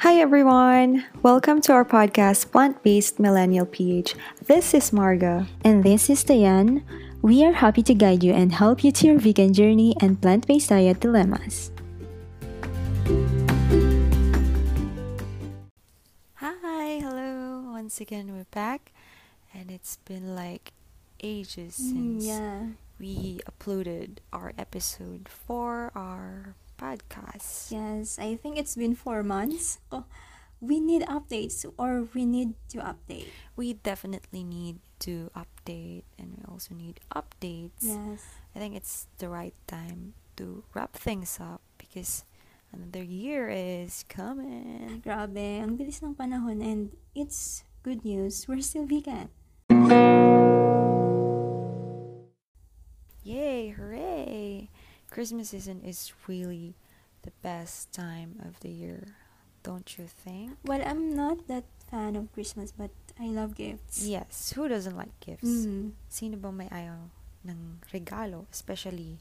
Hi, everyone. Welcome to our podcast, Plant Based Millennial PH. This is Marga. And this is Dayan. We are happy to guide you and help you to your vegan journey and plant based diet dilemmas. Hi, hello. Once again, we're back. And it's been like ages mm, since yeah. we uploaded our episode for our podcast. Yes, I think it's been four months. Oh, we need updates or we need to update. We definitely need to update and we also need updates. Yes. I think it's the right time to wrap things up because another year is coming. Grabe, ang bilis ng panahon and it's good news. We're still vegan. Christmas season is really the best time of the year, don't you think? Well, I'm not that fan of Christmas but I love gifts. Yes, who doesn't like gifts? Mhm. Sino ba may ayaw ng regalo, especially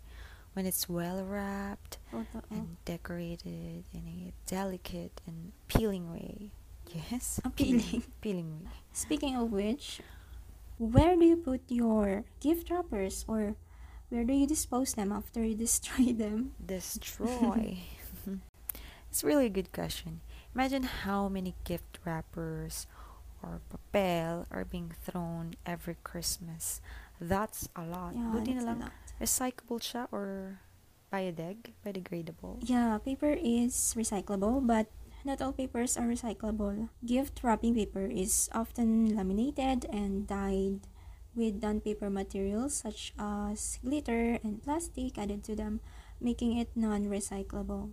when it's well wrapped Totoo. and decorated in a delicate and peeling way. Yes, Appealing. peeling way. Speaking of which, where do you put your gift wrappers or where do you dispose them after you destroy them? Destroy. it's really a good question. Imagine how many gift wrappers or papel are being thrown every Christmas. That's a lot. Yeah, Buti na lang, recyclable siya or biodeg, biodegradable. Yeah, paper is recyclable, but not all papers are recyclable. Gift wrapping paper is often laminated and dyed with non-paper materials such as glitter and plastic added to them, making it non-recyclable.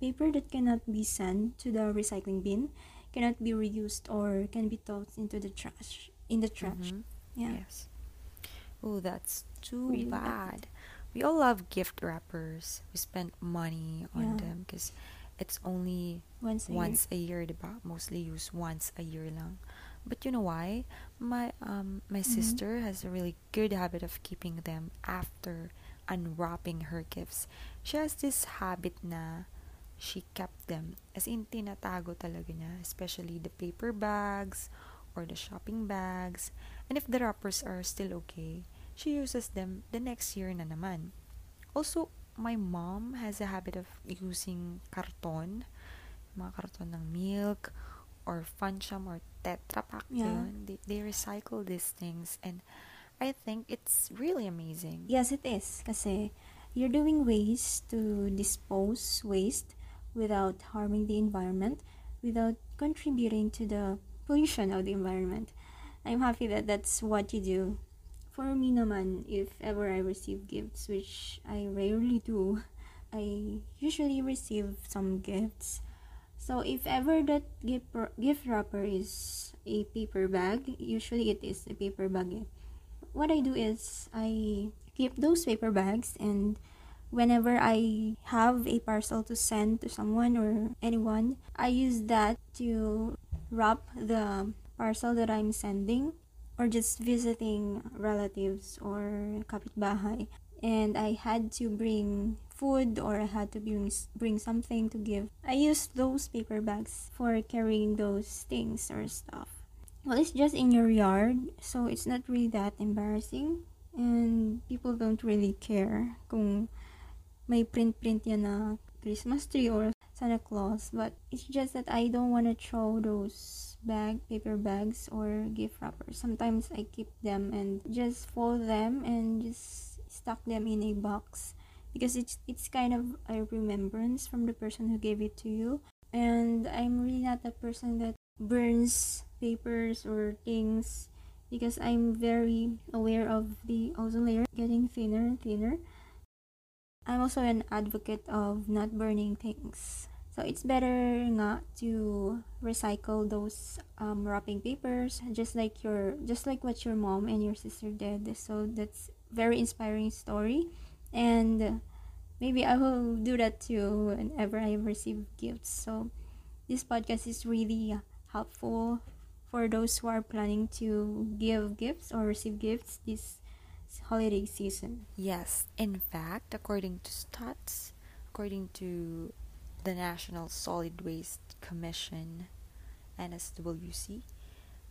Paper that cannot be sent to the recycling bin cannot be reused or can be tossed into the trash in the trash. Mhm. Yeah. Yes. Oh, that's too Really bad. bad. We all love gift wrappers. We spend money on Yeah. them because it's only Once a once a year, diba? Mostly used once a year lang. But you know why? My um my Mhm. sister has a really good habit of keeping them after unwrapping her gifts. She has this habit na she kept them as in tinatago talaga niya, especially the paper bags or the shopping bags. And if the wrappers are still okay, she uses them the next year na naman. Also, my mom has a habit of using karton, mga karton ng milk, or Funchum or Tetra Pak Yeah. yun. They, they recycle these things and I think it's really amazing. Yes, it is. Kasi you're doing ways to dispose waste without harming the environment, without contributing to the pollution of the environment. I'm happy that that's what you do. For me naman, if ever I receive gifts, which I rarely do, I usually receive some gifts. So if ever that gift, gift wrapper is a paper bag, usually it is a paper bag. what I do is I keep those paper bags and whenever I have a parcel to send to someone or anyone, I use that to wrap the parcel that I'm sending or just visiting relatives or kapitbahay. And I had to bring food or I had to bring, bring something to give. I use those paper bags for carrying those things or stuff. Well, it's just in your yard, so it's not really that embarrassing. And people don't really care kung may print-print yan na Christmas tree or Santa Claus. But it's just that I don't want to throw those bag, paper bags or gift wrappers. Sometimes I keep them and just fold them and just stuck them in a box because it's it's kind of a remembrance from the person who gave it to you. And I'm really not the person that burns papers or things because I'm very aware of the ozone layer getting thinner and thinner. I'm also an advocate of not burning things. So it's better not to recycle those um, wrapping papers just like your just like what your mom and your sister did. So that's very inspiring story and maybe I will do that too whenever I receive gifts. So this podcast is really helpful for those who are planning to give gifts or receive gifts this holiday season. Yes, in fact, according to stats, according to the National Solid Waste Commission, NSWC,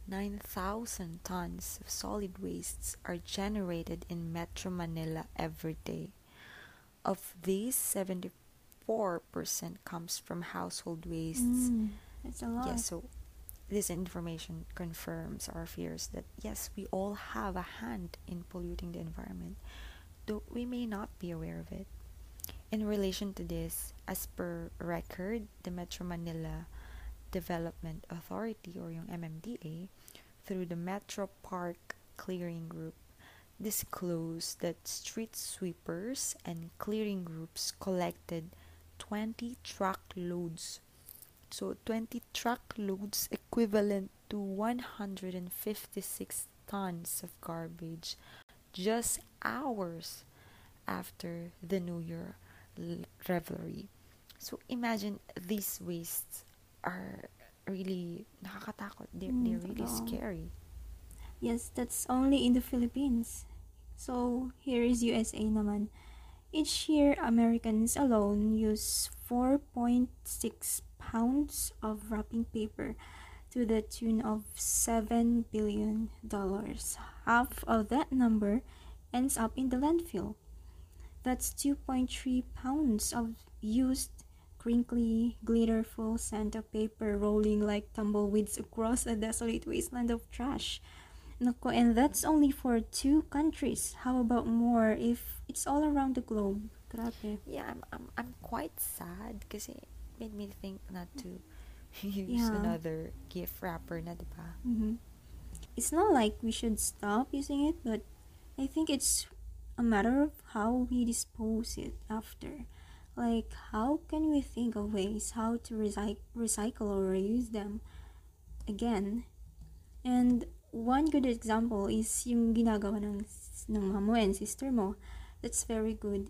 9,000 tons of solid wastes are generated in Metro Manila every day. Of these, 74% comes from household wastes. Mm, that's a lot. Yes, so this information confirms our fears that yes, we all have a hand in polluting the environment, though we may not be aware of it. In relation to this, as per record, the Metro Manila Development Authority or yung MMDA through the Metro Park Clearing Group disclosed that street sweepers and clearing groups collected 20 truckloads. So 20 truckloads equivalent to 156 tons of garbage just hours after the New Year revelry. So imagine these wastes are really nakakatakot. They're, Mm, they're really totoo. scary. Yes, that's only in the Philippines. So, here is USA naman. Each year, Americans alone use 4.6 pounds of wrapping paper to the tune of 7 billion dollars. Half of that number ends up in the landfill. That's 2.3 pounds of used crinkly, glitterful Santa paper rolling like tumbleweeds across a desolate wasteland of trash. Nako, and that's only for two countries. How about more if it's all around the globe? Grabe. Yeah, I'm, I'm, I'm quite sad because it made me think not to use Yeah. another gift wrapper na, diba? hmm It's not like we should stop using it, but I think it's a matter of how we dispose it after. Like, how can we think of ways how to recy- recycle or reuse them again? And one good example is yung ginagawa ng, ng mama mo and sister mo. That's very good.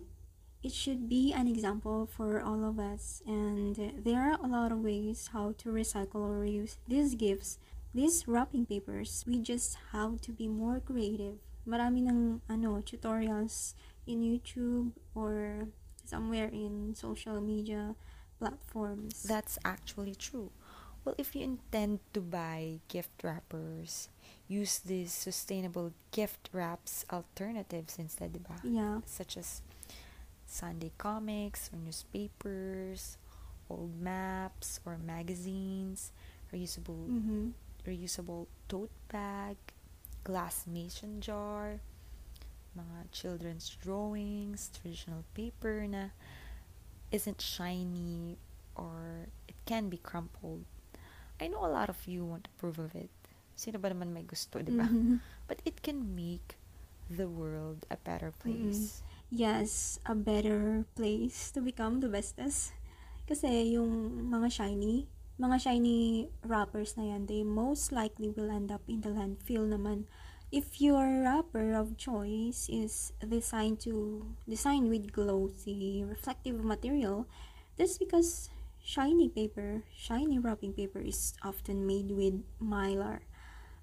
It should be an example for all of us. And there are a lot of ways how to recycle or reuse these gifts these wrapping papers, we just have to be more creative. Marami ng ano, tutorials in YouTube or somewhere in social media platforms. That's actually true. Well, if you intend to buy gift wrappers, use these sustainable gift wraps alternatives instead, diba? yeah. Such as Sunday comics or newspapers, old maps or magazines, reusable Mm-hmm. reusable tote bag, glass mason jar, mga children's drawings, traditional paper na isn't shiny or it can be crumpled. I know a lot of you want to prove of it. Sino ba naman may gusto, di ba? Mhm. But it can make the world a better place. Yes, a better place to become the bestest. Kasi yung mga shiny, mga shiny wrappers na yan, they most likely will end up in the landfill naman. If your wrapper of choice is designed to designed with glossy, reflective material, that's because shiny paper, shiny wrapping paper is often made with mylar,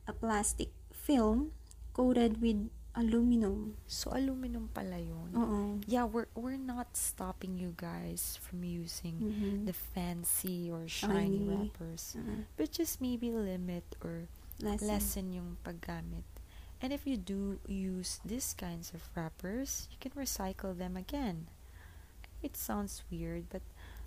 a plastic film coated with aluminum. So, aluminum pala yun. Oo. Yeah, we're, we're not stopping you guys from using Mhm. the fancy or shiny, Shiny. wrappers. Mm. But just maybe limit or Lesson. lessen yung paggamit. And if you do use these kinds of wrappers, you can recycle them again. It sounds weird, but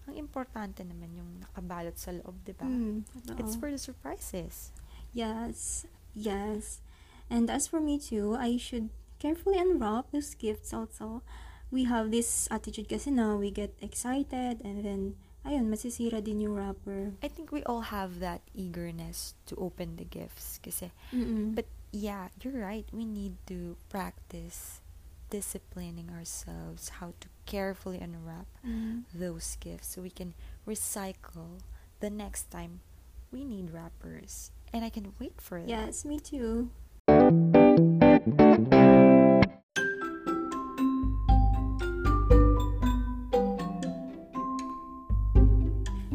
ang importante naman yung nakabalot sa loob, di ba? Mm, It's for the surprises. Yes, yes. And as for me too, I should carefully unwrap those gifts also. We have this attitude kasi na we get excited and then, ayun, masisira din yung wrapper. I think we all have that eagerness to open the gifts. Kasi, Mm-mm. but yeah, you're right. We need to practice disciplining ourselves how to carefully unwrap Mm. those gifts so we can recycle the next time we need wrappers. And I can wait for it. Yes, me too.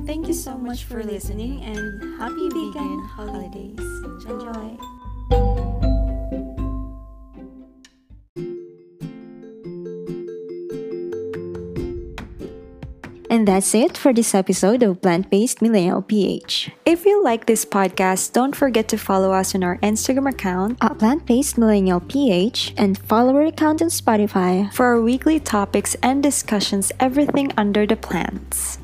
Thank you so much for listening and happy vegan holidays. Enjoy. And that's it for this episode of Plant Based Millennial PH. If you like this podcast, don't forget to follow us on our Instagram account at Plant Based Millennial PH and follow our account on Spotify for our weekly topics and discussions, everything under the plants.